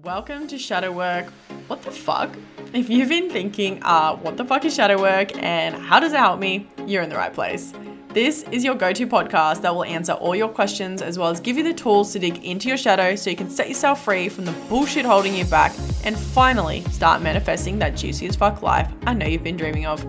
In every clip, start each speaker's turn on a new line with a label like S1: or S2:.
S1: Welcome to Shadow Work. What the fuck? If you've been thinking, uh, what the fuck is shadow work and how does it help me, you're in the right place. This is your go to podcast that will answer all your questions as well as give you the tools to dig into your shadow so you can set yourself free from the bullshit holding you back and finally start manifesting that juicy as fuck life I know you've been dreaming of.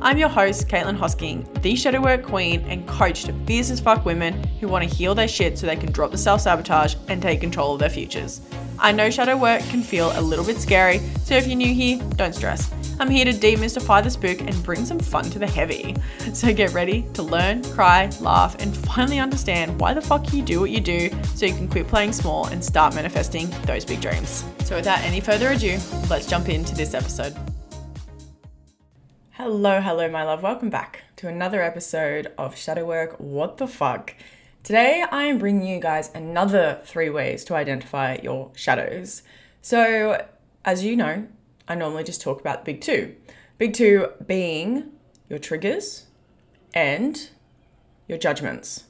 S1: I'm your host, Caitlin Hosking, the shadow work queen and coach to fierce as fuck women who want to heal their shit so they can drop the self sabotage and take control of their futures. I know shadow work can feel a little bit scary, so if you're new here, don't stress. I'm here to demystify the spook and bring some fun to the heavy. So get ready to learn, cry, laugh, and finally understand why the fuck you do what you do so you can quit playing small and start manifesting those big dreams. So without any further ado, let's jump into this episode. Hello, hello, my love. Welcome back to another episode of Shadow Work What the Fuck. Today, I am bringing you guys another three ways to identify your shadows. So, as you know, I normally just talk about the big two. Big two being your triggers and your judgments.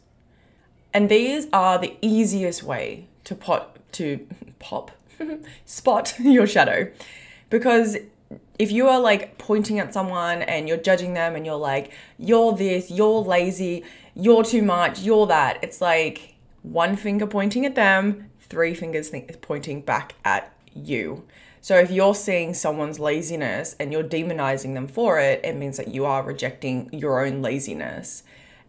S1: And these are the easiest way to pot to pop spot your shadow because if you are like pointing at someone and you're judging them and you're like you're this you're lazy you're too much, you're that. It's like one finger pointing at them, three fingers th- pointing back at you. So if you're seeing someone's laziness and you're demonizing them for it, it means that you are rejecting your own laziness.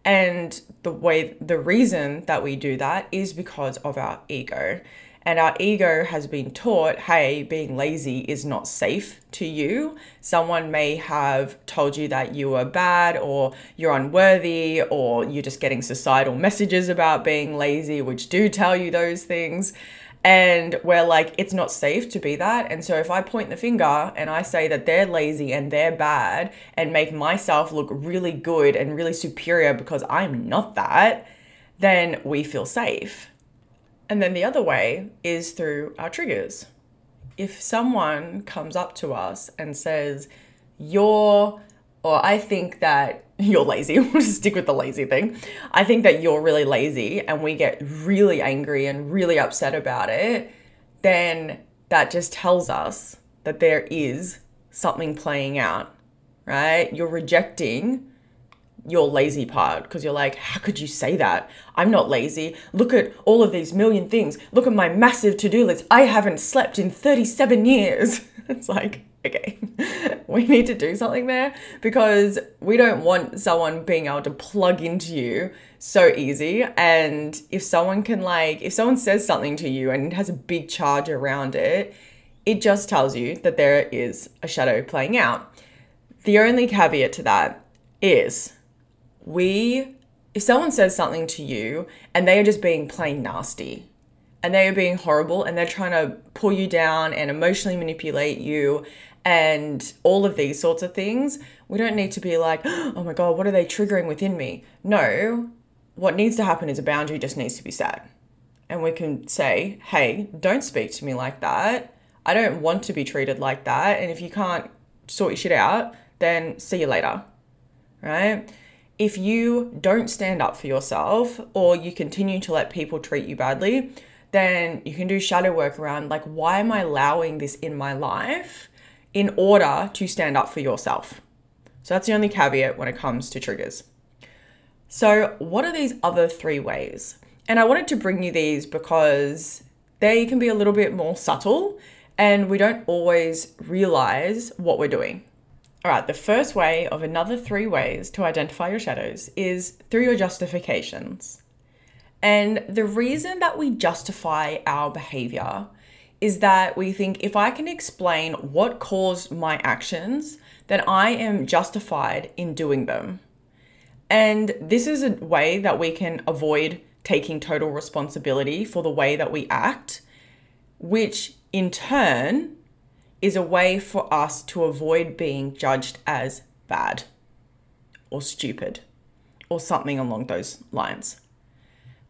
S1: And the way the reason that we do that is because of our ego. And our ego has been taught hey, being lazy is not safe to you. Someone may have told you that you are bad or you're unworthy or you're just getting societal messages about being lazy, which do tell you those things. And we're like, it's not safe to be that. And so if I point the finger and I say that they're lazy and they're bad and make myself look really good and really superior because I'm not that, then we feel safe. And then the other way is through our triggers. If someone comes up to us and says, You're, or I think that you're lazy, we'll just stick with the lazy thing. I think that you're really lazy, and we get really angry and really upset about it, then that just tells us that there is something playing out, right? You're rejecting your lazy part because you're like, how could you say that? I'm not lazy. Look at all of these million things. Look at my massive to do list. I haven't slept in 37 years. it's like, okay, we need to do something there because we don't want someone being able to plug into you so easy. And if someone can, like, if someone says something to you and has a big charge around it, it just tells you that there is a shadow playing out. The only caveat to that is we if someone says something to you and they are just being plain nasty and they are being horrible and they're trying to pull you down and emotionally manipulate you and all of these sorts of things, we don't need to be like, oh my God, what are they triggering within me? No, what needs to happen is a boundary just needs to be set. And we can say, hey, don't speak to me like that. I don't want to be treated like that. And if you can't sort your shit out, then see you later. Right? If you don't stand up for yourself or you continue to let people treat you badly, then you can do shadow work around like, why am I allowing this in my life in order to stand up for yourself? So that's the only caveat when it comes to triggers. So, what are these other three ways? And I wanted to bring you these because they can be a little bit more subtle and we don't always realize what we're doing. All right, the first way of another three ways to identify your shadows is through your justifications. And the reason that we justify our behavior is that we think if I can explain what caused my actions, then I am justified in doing them. And this is a way that we can avoid taking total responsibility for the way that we act, which in turn is a way for us to avoid being judged as bad or stupid or something along those lines.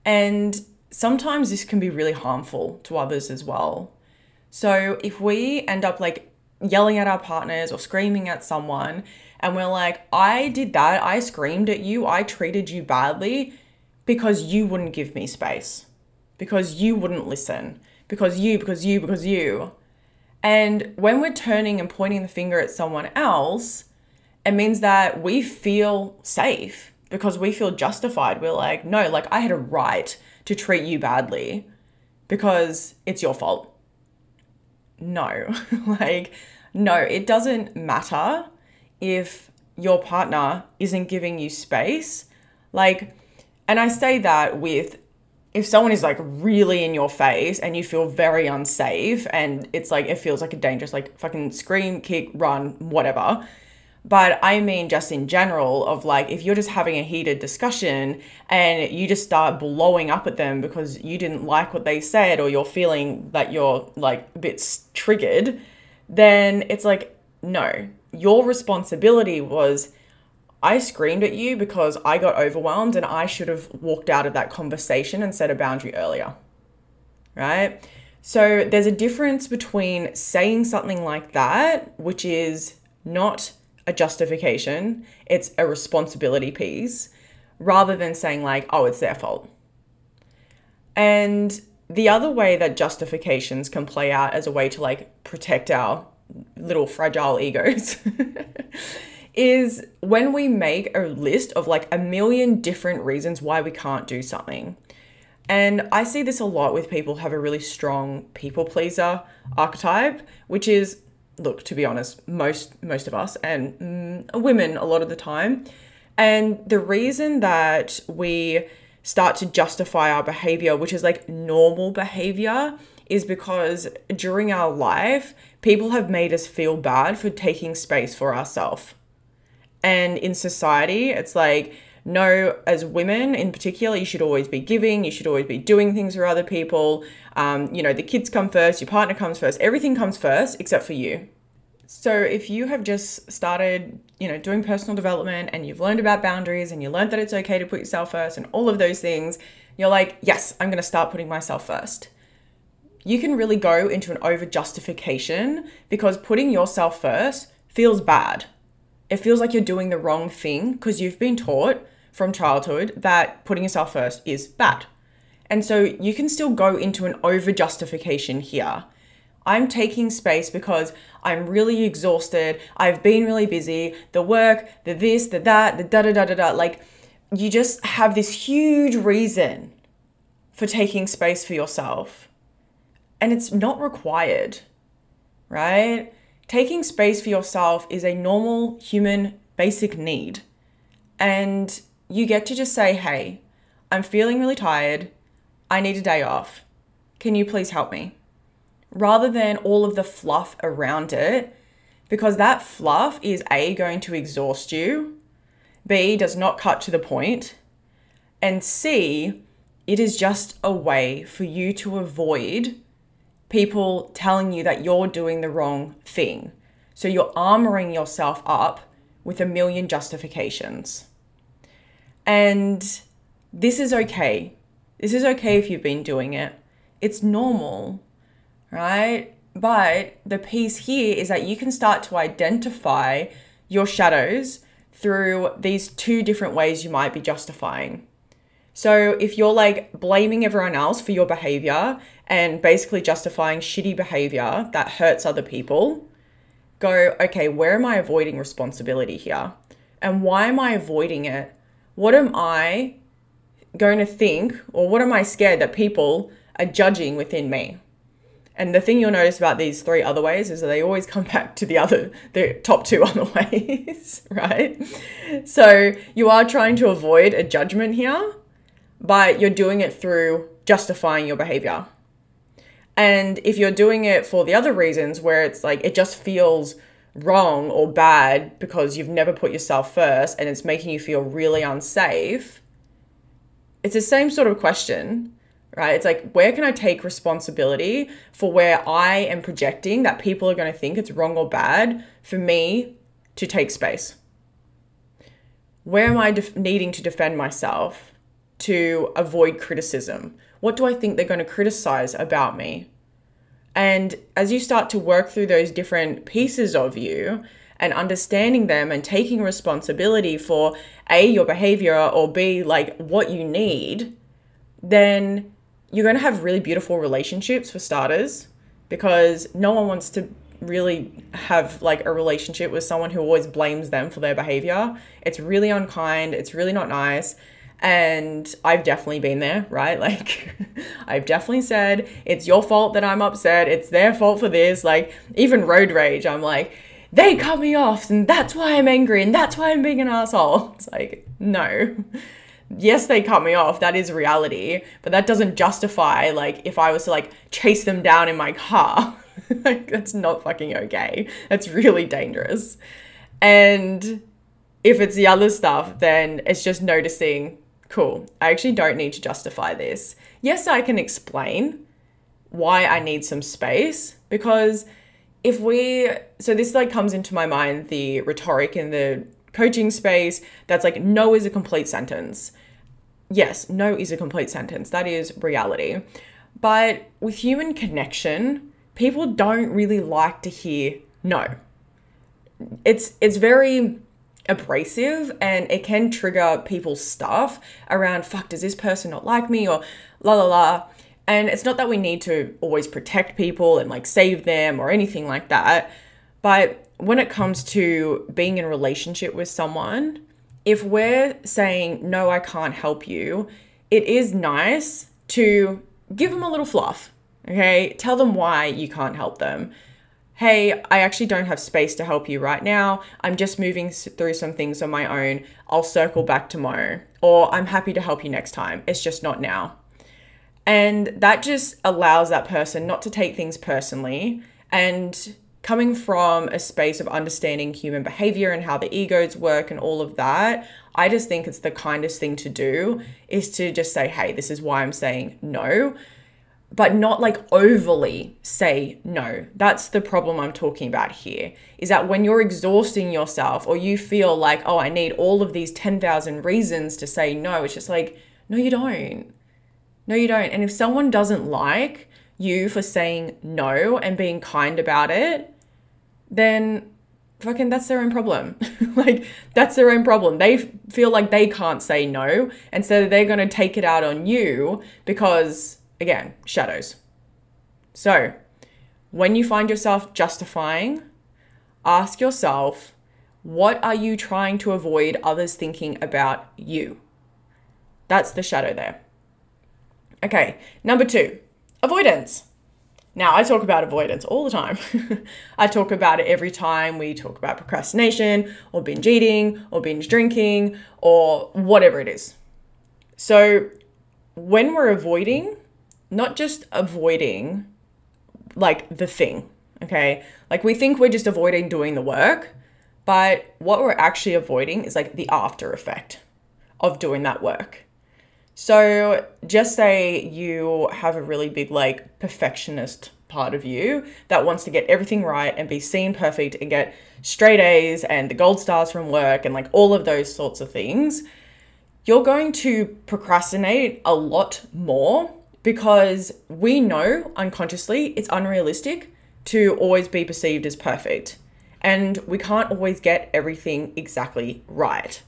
S1: And sometimes this can be really harmful to others as well. So if we end up like yelling at our partners or screaming at someone and we're like, I did that, I screamed at you, I treated you badly because you wouldn't give me space, because you wouldn't listen, because you, because you, because you. And when we're turning and pointing the finger at someone else, it means that we feel safe because we feel justified. We're like, no, like I had a right to treat you badly because it's your fault. No, like, no, it doesn't matter if your partner isn't giving you space. Like, and I say that with if someone is like really in your face and you feel very unsafe and it's like it feels like a dangerous like fucking scream kick run whatever. But i mean just in general of like if you're just having a heated discussion and you just start blowing up at them because you didn't like what they said or you're feeling that you're like a bit triggered then it's like no. Your responsibility was I screamed at you because I got overwhelmed and I should have walked out of that conversation and set a boundary earlier. Right? So there's a difference between saying something like that, which is not a justification, it's a responsibility piece, rather than saying, like, oh, it's their fault. And the other way that justifications can play out as a way to like protect our little fragile egos is when we make a list of like a million different reasons why we can't do something. And I see this a lot with people who have a really strong people pleaser archetype, which is look to be honest, most most of us and mm, women a lot of the time. And the reason that we start to justify our behavior, which is like normal behavior, is because during our life, people have made us feel bad for taking space for ourselves. And in society, it's like, no, as women in particular, you should always be giving, you should always be doing things for other people. Um, you know, the kids come first, your partner comes first, everything comes first except for you. So if you have just started, you know, doing personal development and you've learned about boundaries and you learned that it's okay to put yourself first and all of those things, you're like, yes, I'm going to start putting myself first. You can really go into an over justification because putting yourself first feels bad it feels like you're doing the wrong thing because you've been taught from childhood that putting yourself first is bad. And so you can still go into an over justification here. I'm taking space because I'm really exhausted. I've been really busy. The work, the this, the that, the da da da da da. Like, you just have this huge reason for taking space for yourself. And it's not required, right? Taking space for yourself is a normal human basic need. And you get to just say, hey, I'm feeling really tired. I need a day off. Can you please help me? Rather than all of the fluff around it, because that fluff is A, going to exhaust you, B, does not cut to the point, and C, it is just a way for you to avoid people telling you that you're doing the wrong thing. So you're armoring yourself up with a million justifications. And this is okay. This is okay if you've been doing it. It's normal, right? But the piece here is that you can start to identify your shadows through these two different ways you might be justifying. So if you're like blaming everyone else for your behavior and basically justifying shitty behavior that hurts other people, go, okay, where am I avoiding responsibility here? And why am I avoiding it? What am I going to think, or what am I scared that people are judging within me? And the thing you'll notice about these three other ways is that they always come back to the other, the top two other ways, right? So you are trying to avoid a judgment here but you're doing it through justifying your behavior. And if you're doing it for the other reasons where it's like it just feels wrong or bad because you've never put yourself first and it's making you feel really unsafe, it's the same sort of question, right? It's like, where can I take responsibility for where I am projecting that people are going to think it's wrong or bad for me to take space? Where am I def- needing to defend myself to avoid criticism? What do I think they're going to criticize about me? And as you start to work through those different pieces of you and understanding them and taking responsibility for A, your behavior, or B, like what you need, then you're going to have really beautiful relationships for starters because no one wants to really have like a relationship with someone who always blames them for their behavior. It's really unkind, it's really not nice. And I've definitely been there, right? Like, I've definitely said, it's your fault that I'm upset. It's their fault for this. Like, even road rage, I'm like, they cut me off, and that's why I'm angry, and that's why I'm being an asshole. It's like, no. Yes, they cut me off. That is reality. But that doesn't justify, like, if I was to, like, chase them down in my car. like, that's not fucking okay. That's really dangerous. And if it's the other stuff, then it's just noticing cool, I actually don't need to justify this. Yes, I can explain why I need some space because if we, so this like comes into my mind the rhetoric in the coaching space that's like, no is a complete sentence. Yes, no is a complete sentence. That is reality. But with human connection, people don't really like to hear no. It's it's very abrasive and it can trigger people's stuff around fuck does this person not like me? or la la la. And it's not that we need to always protect people and like save them or anything like that but when it comes to being in a relationship with someone if we're saying no I can't help you it is nice to give them a little fluff okay? Tell them why you can't help them hey, I actually don't have space to help you right now. I'm just moving through some things on my own. I'll circle back tomorrow. Or I'm happy to help you next time. It's just not now. And that just allows that person not to take things personally. And coming from a space of understanding human behavior and how the egos work and all of that, I just think it's the kindest thing to do is to just say, hey, this is why I'm saying no but not like overly say no. That's the problem I'm talking about here. Is that when you're exhausting yourself or you feel like, oh, I need all of these 10,000 reasons to say no, it's just like, no, you don't. No, you don't. And if someone doesn't like you for saying no and being kind about it, then fucking that's their own problem. like that's their own problem. They feel like they can't say no, and so they're going to take it out on you because again, shadows. So, when you find yourself justifying, ask yourself, what are you trying to avoid others thinking about you? That's the shadow there. Okay, number two, avoidance. Now, I talk about avoidance all the time. I talk about it every time we talk about procrastination or binge eating or binge drinking or whatever it is. So, when we're avoiding, not just avoiding like the thing, okay? Like we think we're just avoiding doing the work, but what we're actually avoiding is like the after effect of doing that work. So just say you have a really big like perfectionist part of you that wants to get everything right and be seen perfect and get straight A's and the gold stars from work and like all of those sorts of things. You're going to procrastinate a lot more because we know unconsciously it's unrealistic to always be perceived as perfect. And we can't always get everything exactly right.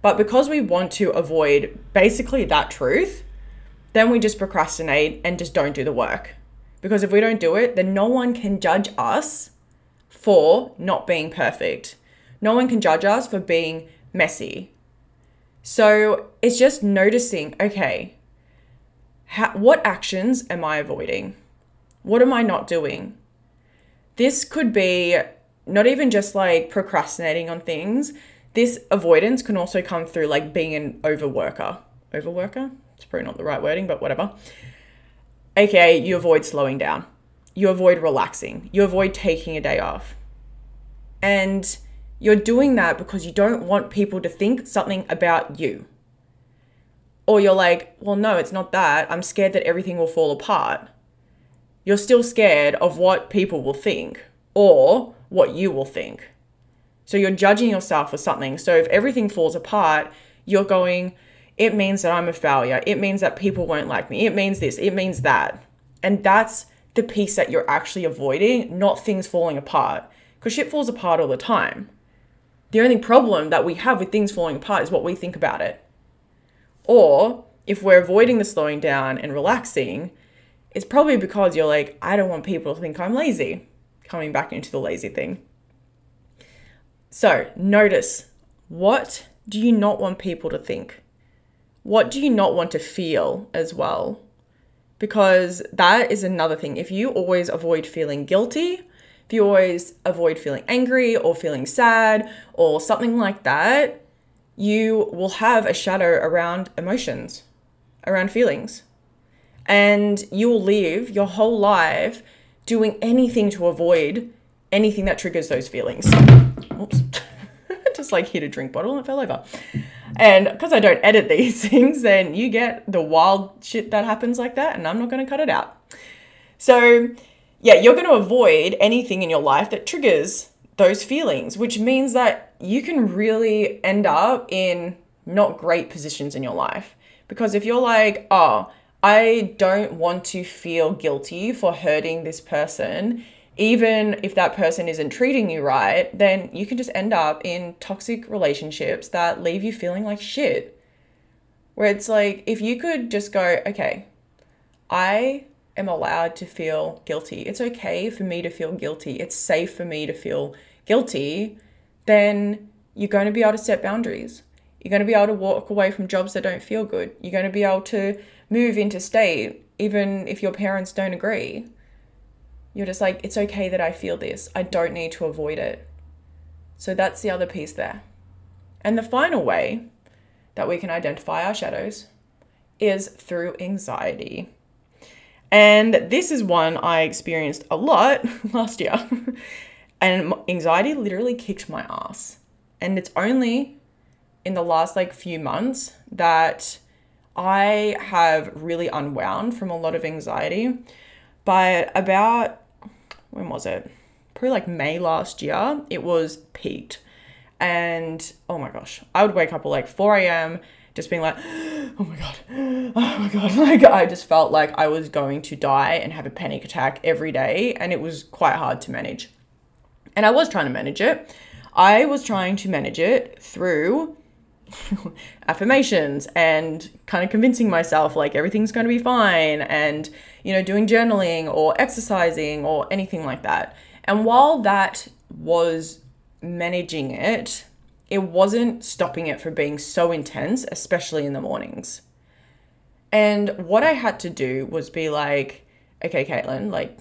S1: But because we want to avoid basically that truth, then we just procrastinate and just don't do the work. Because if we don't do it, then no one can judge us for not being perfect. No one can judge us for being messy. So it's just noticing okay, how, what actions am I avoiding? What am I not doing? This could be not even just like procrastinating on things. This avoidance can also come through like being an overworker. Overworker? It's probably not the right wording, but whatever. AKA, you avoid slowing down. You avoid relaxing. You avoid taking a day off. And you're doing that because you don't want people to think something about you. Or you're like, well, no, it's not that. I'm scared that everything will fall apart. You're still scared of what people will think or what you will think. So you're judging yourself for something. So if everything falls apart, you're going, it means that I'm a failure. It means that people won't like me. It means this. It means that. And that's the piece that you're actually avoiding, not things falling apart. Because shit falls apart all the time. The only problem that we have with things falling apart is what we think about it. Or if we're avoiding the slowing down and relaxing, it's probably because you're like, I don't want people to think I'm lazy. Coming back into the lazy thing. So, notice what do you not want people to think? What do you not want to feel as well? Because that is another thing. If you always avoid feeling guilty, if you always avoid feeling angry or feeling sad or something like that, you will have a shadow around emotions, around feelings. And you will live your whole life doing anything to avoid anything that triggers those feelings. Oops. Just like hit a drink bottle and it fell over. And because I don't edit these things, then you get the wild shit that happens like that, and I'm not going to cut it out. So, yeah, you're going to avoid anything in your life that triggers those feelings, which means that you can really end up in not great positions in your life. Because if you're like, oh, I don't want to feel guilty for hurting this person, even if that person isn't treating you right, then you can just end up in toxic relationships that leave you feeling like shit. Where it's like, if you could just go, okay, I am allowed to feel guilty. It's okay for me to feel guilty. It's safe for me to feel guilty. Then you're going to be able to set boundaries. You're going to be able to walk away from jobs that don't feel good. You're going to be able to move interstate, even if your parents don't agree. You're just like, it's okay that I feel this. I don't need to avoid it. So that's the other piece there. And the final way that we can identify our shadows is through anxiety. And this is one I experienced a lot last year. And anxiety literally kicked my ass. And it's only in the last like few months that I have really unwound from a lot of anxiety. But about when was it? Probably like May last year, it was peaked. And oh my gosh, I would wake up at like 4 a.m just being like, oh my God, oh my God. Like, I just felt like I was going to die and have a panic attack every day. And it was quite hard to manage. And I was trying to manage it. I was trying to manage it through affirmations and kind of convincing myself like everything's going to be fine and, you know, doing journaling or exercising or anything like that. And while that was managing it, it wasn't stopping it from being so intense, especially in the mornings. And what I had to do was be like, okay, Caitlin, like,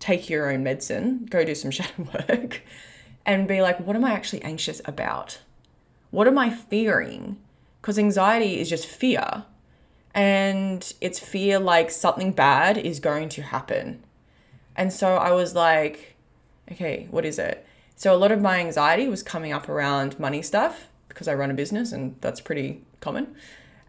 S1: take your own medicine, go do some shadow work, and be like, what am I actually anxious about? What am I fearing? Because anxiety is just fear. And it's fear like something bad is going to happen. And so I was like, okay, what is it? So a lot of my anxiety was coming up around money stuff because I run a business and that's pretty common.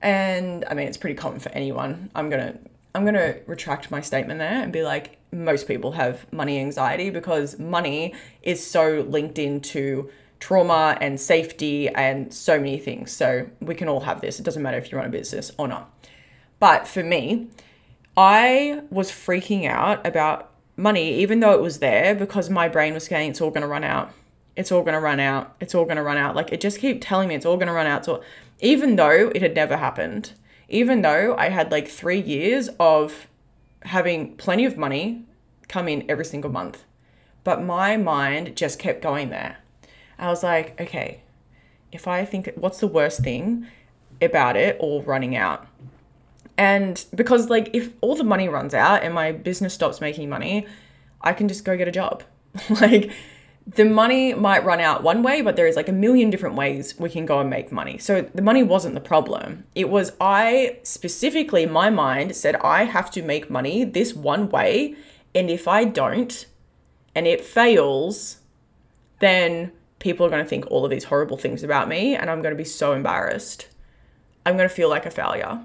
S1: And I mean, it's pretty common for anyone. I'm going to I'm going to retract my statement there and be like most people have money anxiety because money is so linked into trauma and safety and so many things. So we can all have this. It doesn't matter if you run a business or not. But for me, I was freaking out about money, even though it was there, because my brain was saying it's all going to run out. It's all going to run out. It's all going to run out. Like it just kept telling me it's all going to run out. So even though it had never happened, even though I had like three years of having plenty of money come in every single month, but my mind just kept going there. I was like, okay, if I think, what's the worst thing about it all running out? And because, like, if all the money runs out and my business stops making money, I can just go get a job. like, the money might run out one way, but there is like a million different ways we can go and make money. So the money wasn't the problem. It was I specifically, my mind said, I have to make money this one way. And if I don't, and it fails, then people are going to think all of these horrible things about me. And I'm going to be so embarrassed. I'm going to feel like a failure.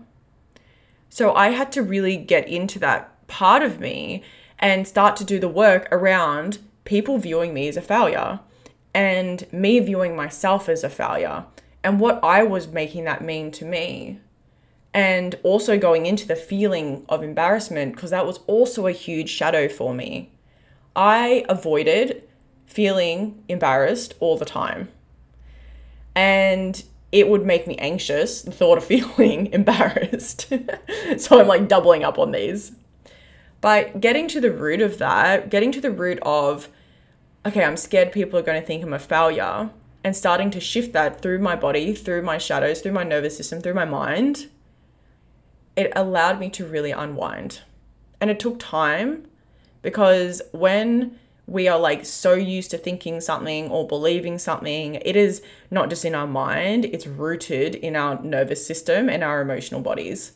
S1: So I had to really get into that part of me and start to do the work around people viewing me as a failure and me viewing myself as a failure and what I was making that mean to me. And also going into the feeling of embarrassment because that was also a huge shadow for me. I avoided feeling embarrassed all the time. And it would make me anxious, the thought of feeling embarrassed. so I'm like doubling up on these. But getting to the root of that, getting to the root of, okay, I'm scared people are going to think I'm a failure, and starting to shift that through my body, through my shadows, through my nervous system, through my mind, it allowed me to really unwind. And it took time because when we are like so used to thinking something or believing something, it is not just in our mind, it's rooted in our nervous system and our emotional bodies.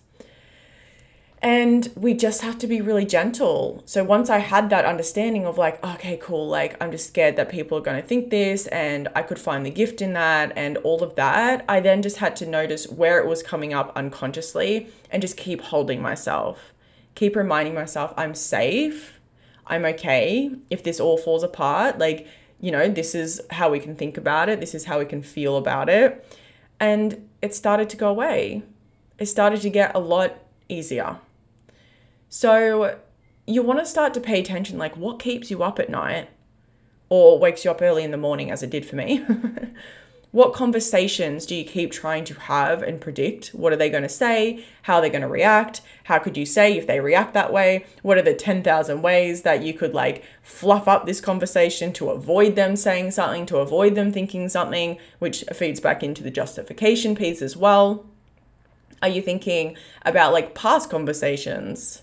S1: And we just have to be really gentle. So once I had that understanding of like, okay, cool, like I'm just scared that people are going to think this and I could find the gift in that and all of that, I then just had to notice where it was coming up unconsciously and just keep holding myself. Keep reminding myself I'm safe. I'm okay if this all falls apart. Like, you know, this is how we can think about it. This is how we can feel about it. And it started to go away. It started to get a lot easier so you want to start to pay attention like what keeps you up at night or wakes you up early in the morning, as it did for me. what conversations do you keep trying to have and predict? What are they going to say? How are they going to react? How could you say if they react that way? What are the 10,000 ways that you could like fluff up this conversation to avoid them saying something, to avoid them thinking something, which feeds back into the justification piece as well? Are you thinking about like past conversations?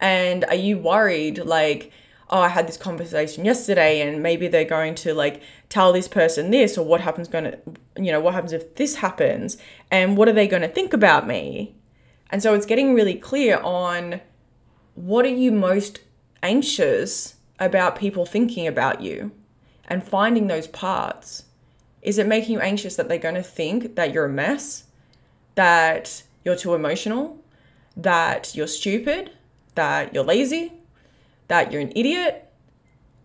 S1: And are you worried, like, oh, I had this conversation yesterday and maybe they're going to like tell this person this or what happens going to, you know, what happens if this happens and what are they going to think about me? And so it's getting really clear on what are you most anxious about people thinking about you and finding those parts. Is it making you anxious that they're going to think that you're a mess, that you're too emotional, that you're stupid, that you're lazy, that you're an idiot?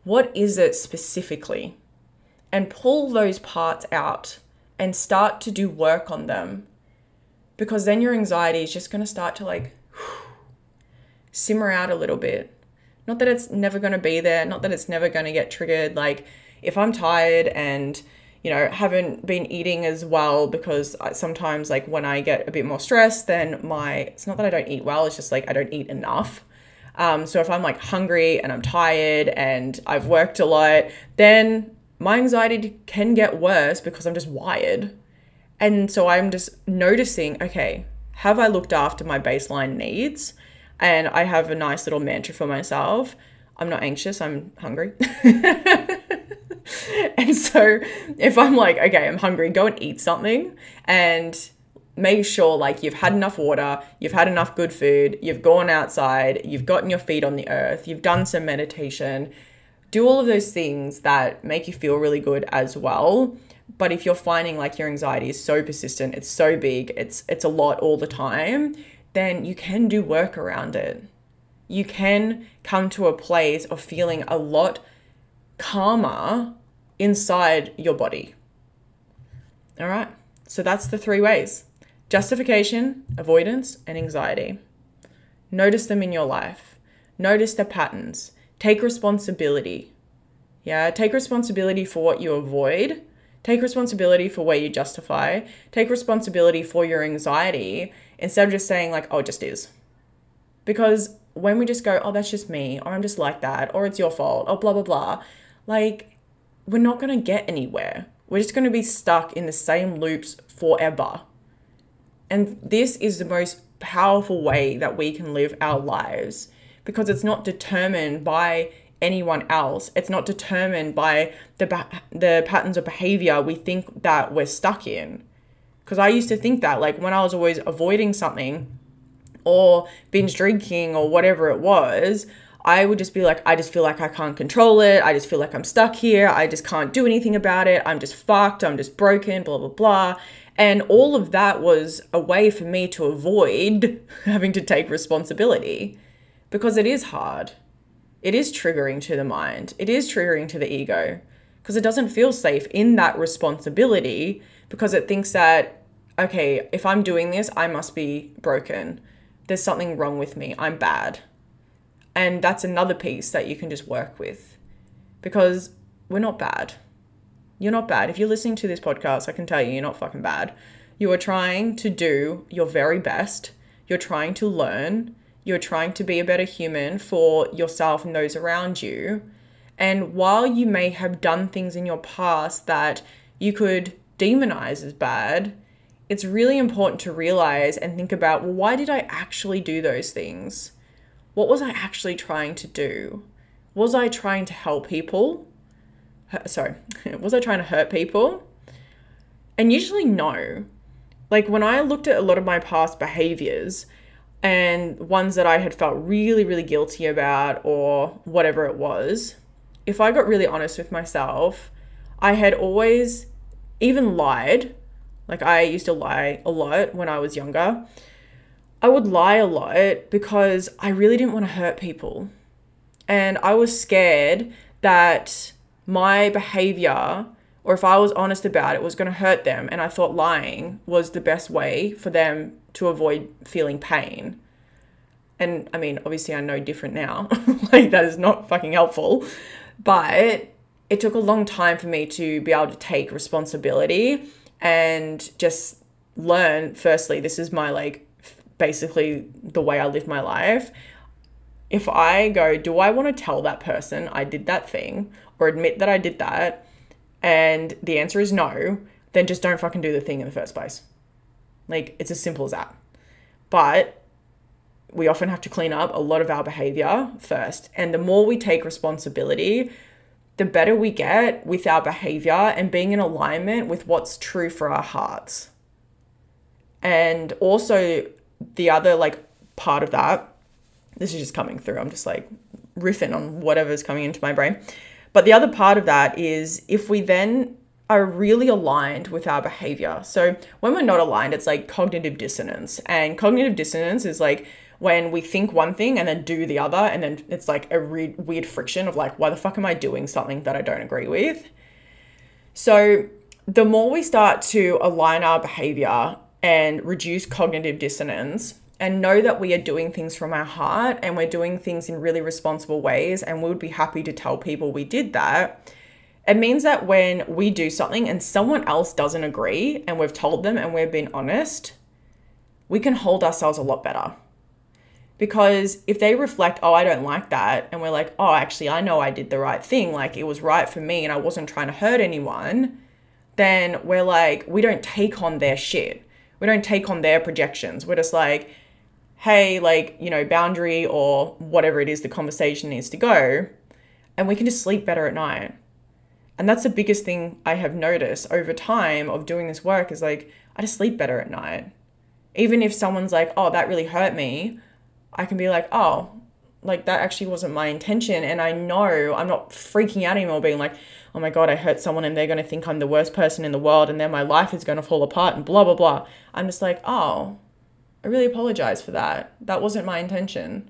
S1: What is it specifically? And pull those parts out and start to do work on them because then your anxiety is just going to start to like simmer out a little bit. Not that it's never going to be there, not that it's never going to get triggered. Like, if I'm tired and you know, haven't been eating as well because sometimes, like, when I get a bit more stressed, then my, it's not that I don't eat well, it's just like I don't eat enough. Um, so if I'm like hungry and I'm tired and I've worked a lot, then my anxiety can get worse because I'm just wired. And so I'm just noticing, okay, have I looked after my baseline needs? And I have a nice little mantra for myself. I'm not anxious, I'm hungry. and so if I'm like, okay, I'm hungry, go and eat something. And make sure like you've had enough water, you've had enough good food, you've gone outside, you've gotten your feet on the earth, you've done some meditation. Do all of those things that make you feel really good as well. But if you're finding like your anxiety is so persistent, it's so big, it's it's a lot all the time, then you can do work around it. You can come to a place of feeling a lot calmer inside your body. All right. So that's the three ways justification, avoidance, and anxiety. Notice them in your life. Notice the patterns. Take responsibility. Yeah, take responsibility for what you avoid. Take responsibility for where you justify. Take responsibility for your anxiety instead of just saying, like, oh, it just is. Because when we just go, oh, that's just me, or I'm just like that, or it's your fault, or blah, blah, blah, like, we're not going to get anywhere. We're just going to be stuck in the same loops forever. And this is the most powerful way that we can live our lives because it's not determined by anyone else. It's not determined by the the patterns of behavior we think that we're stuck in. Because I used to think that like when I was always avoiding something or binge drinking or whatever it was, I would just be like, I just feel like I can't control it. I just feel like I'm stuck here. I just can't do anything about it. I'm just fucked. I'm just broken, blah, blah, blah. And all of that was a way for me to avoid having to take responsibility because it is hard. It is triggering to the mind, it is triggering to the ego because it doesn't feel safe in that responsibility because it thinks that, okay, if I'm doing this, I must be broken. There's something wrong with me. I'm bad. And that's another piece that you can just work with because we're not bad. You're not bad. If you're listening to this podcast, I can tell you, you're not fucking bad. You are trying to do your very best. You're trying to learn. You're trying to be a better human for yourself and those around you. And while you may have done things in your past that you could demonize as bad, it's really important to realize and think about well, why did I actually do those things? What was I actually trying to do? Was I trying to help people? Sorry, was I trying to hurt people? And usually, no. Like when I looked at a lot of my past behaviors and ones that I had felt really, really guilty about or whatever it was, if I got really honest with myself, I had always even lied. Like I used to lie a lot when I was younger. I would lie a lot because I really didn't want to hurt people. And I was scared that my behavior, or if I was honest about it, was going to hurt them. And I thought lying was the best way for them to avoid feeling pain. And I mean, obviously, I know different now. like, that is not fucking helpful. But it took a long time for me to be able to take responsibility and just learn firstly this is my like basically the way I live my life. If I go do I want to tell that person I did that thing or admit that I did that? And the answer is no then just don't fucking do the thing in the first place. Like it's as simple as that. But we often have to clean up a lot of our behavior first and the more we take responsibility the better we get with our behavior and being in alignment with what's true for our hearts. And also, the other like part of that, this is just coming through. I'm just like riffing on whatever's coming into my brain. But the other part of that is if we then are really aligned with our behavior. So when we're not aligned, it's like cognitive dissonance. And cognitive dissonance is like when we think one thing and then do the other and then it's like a re- weird friction of like why the fuck am i doing something that i don't agree with so the more we start to align our behavior and reduce cognitive dissonance and know that we are doing things from our heart and we're doing things in really responsible ways and we would be happy to tell people we did that it means that when we do something and someone else doesn't agree and we've told them and we've been honest we can hold ourselves a lot better because if they reflect, oh, I don't like that, and we're like, oh, actually, I know I did the right thing, like it was right for me and I wasn't trying to hurt anyone, then we're like, we don't take on their shit. We don't take on their projections. We're just like, hey, like, you know, boundary or whatever it is the conversation needs to go. And we can just sleep better at night. And that's the biggest thing I have noticed over time of doing this work is like, I just sleep better at night. Even if someone's like, oh, that really hurt me, I can be like, oh, like that actually wasn't my intention. And I know I'm not freaking out anymore, being like, oh my God, I hurt someone and they're going to think I'm the worst person in the world and then my life is going to fall apart and blah, blah, blah. I'm just like, oh, I really apologize for that. That wasn't my intention.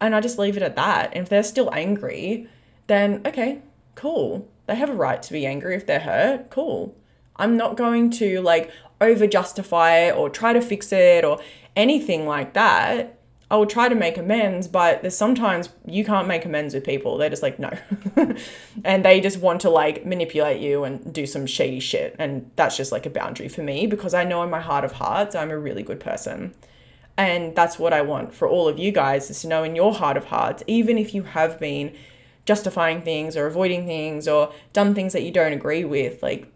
S1: And I just leave it at that. And if they're still angry, then okay, cool. They have a right to be angry if they're hurt. Cool. I'm not going to like over justify it or try to fix it or anything like that I will try to make amends, but there's sometimes you can't make amends with people. They're just like, no. and they just want to like manipulate you and do some shady shit. And that's just like a boundary for me because I know in my heart of hearts, I'm a really good person. And that's what I want for all of you guys is to know in your heart of hearts, even if you have been justifying things or avoiding things or done things that you don't agree with, like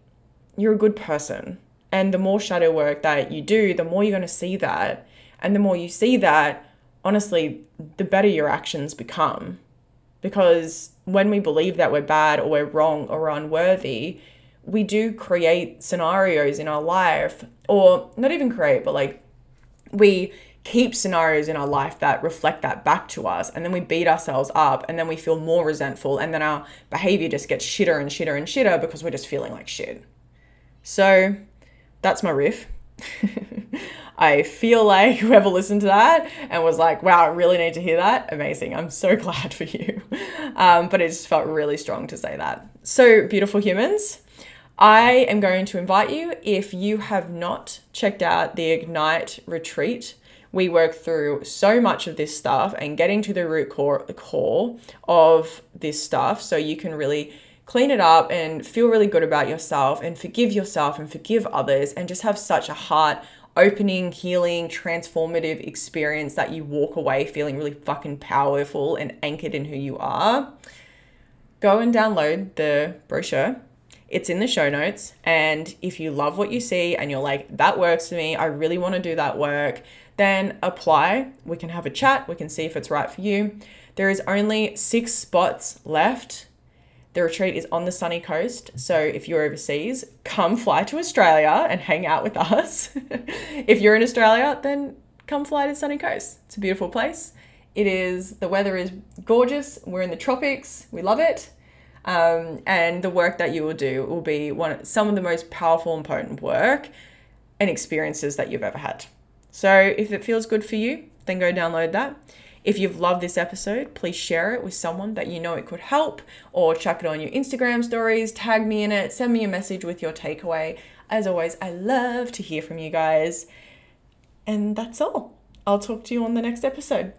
S1: you're a good person. And the more shadow work that you do, the more you're going to see that. And the more you see that, honestly, the better your actions become. Because when we believe that we're bad or we're wrong or unworthy, we do create scenarios in our life, or not even create, but like we keep scenarios in our life that reflect that back to us and then we beat ourselves up and then we feel more resentful and then our behavior just gets shitter and shitter and shitter because we're just feeling like shit. So that's my riff. I feel like whoever listened to that and was like, wow, I really need to hear that, amazing. I'm so glad for you. Um, but it just felt really strong to say that. So, beautiful humans, I am going to invite you, if you have not checked out the Ignite retreat, we work through so much of this stuff and getting to the root core, core of this stuff so you can really clean it up and feel really good about yourself and forgive yourself and forgive others and just have such a heart opening, healing, transformative experience that you walk away feeling really fucking powerful and anchored in who you are, go and download the brochure. It's in the show notes. And if you love what you see and you're like, that works for me, I really want to do that work, then apply. We can have a chat. We can see if it's right for you. There is only six spots left the retreat is on the sunny coast. So if you're overseas, come fly to Australia and hang out with us. if you're in Australia, then come fly to sunny coast. It's a beautiful place. It is, the weather is gorgeous. We're in the tropics. We love it. Um, and the work that you will do will be one some of the most powerful and potent work and experiences that you've ever had. So if it feels good for you, then go download that. If you've loved this episode, please share it with someone that you know it could help or chuck it on your Instagram stories, tag me in it, send me a message with your takeaway. As always, I love to hear from you guys. And that's all. I'll talk to you on the next episode.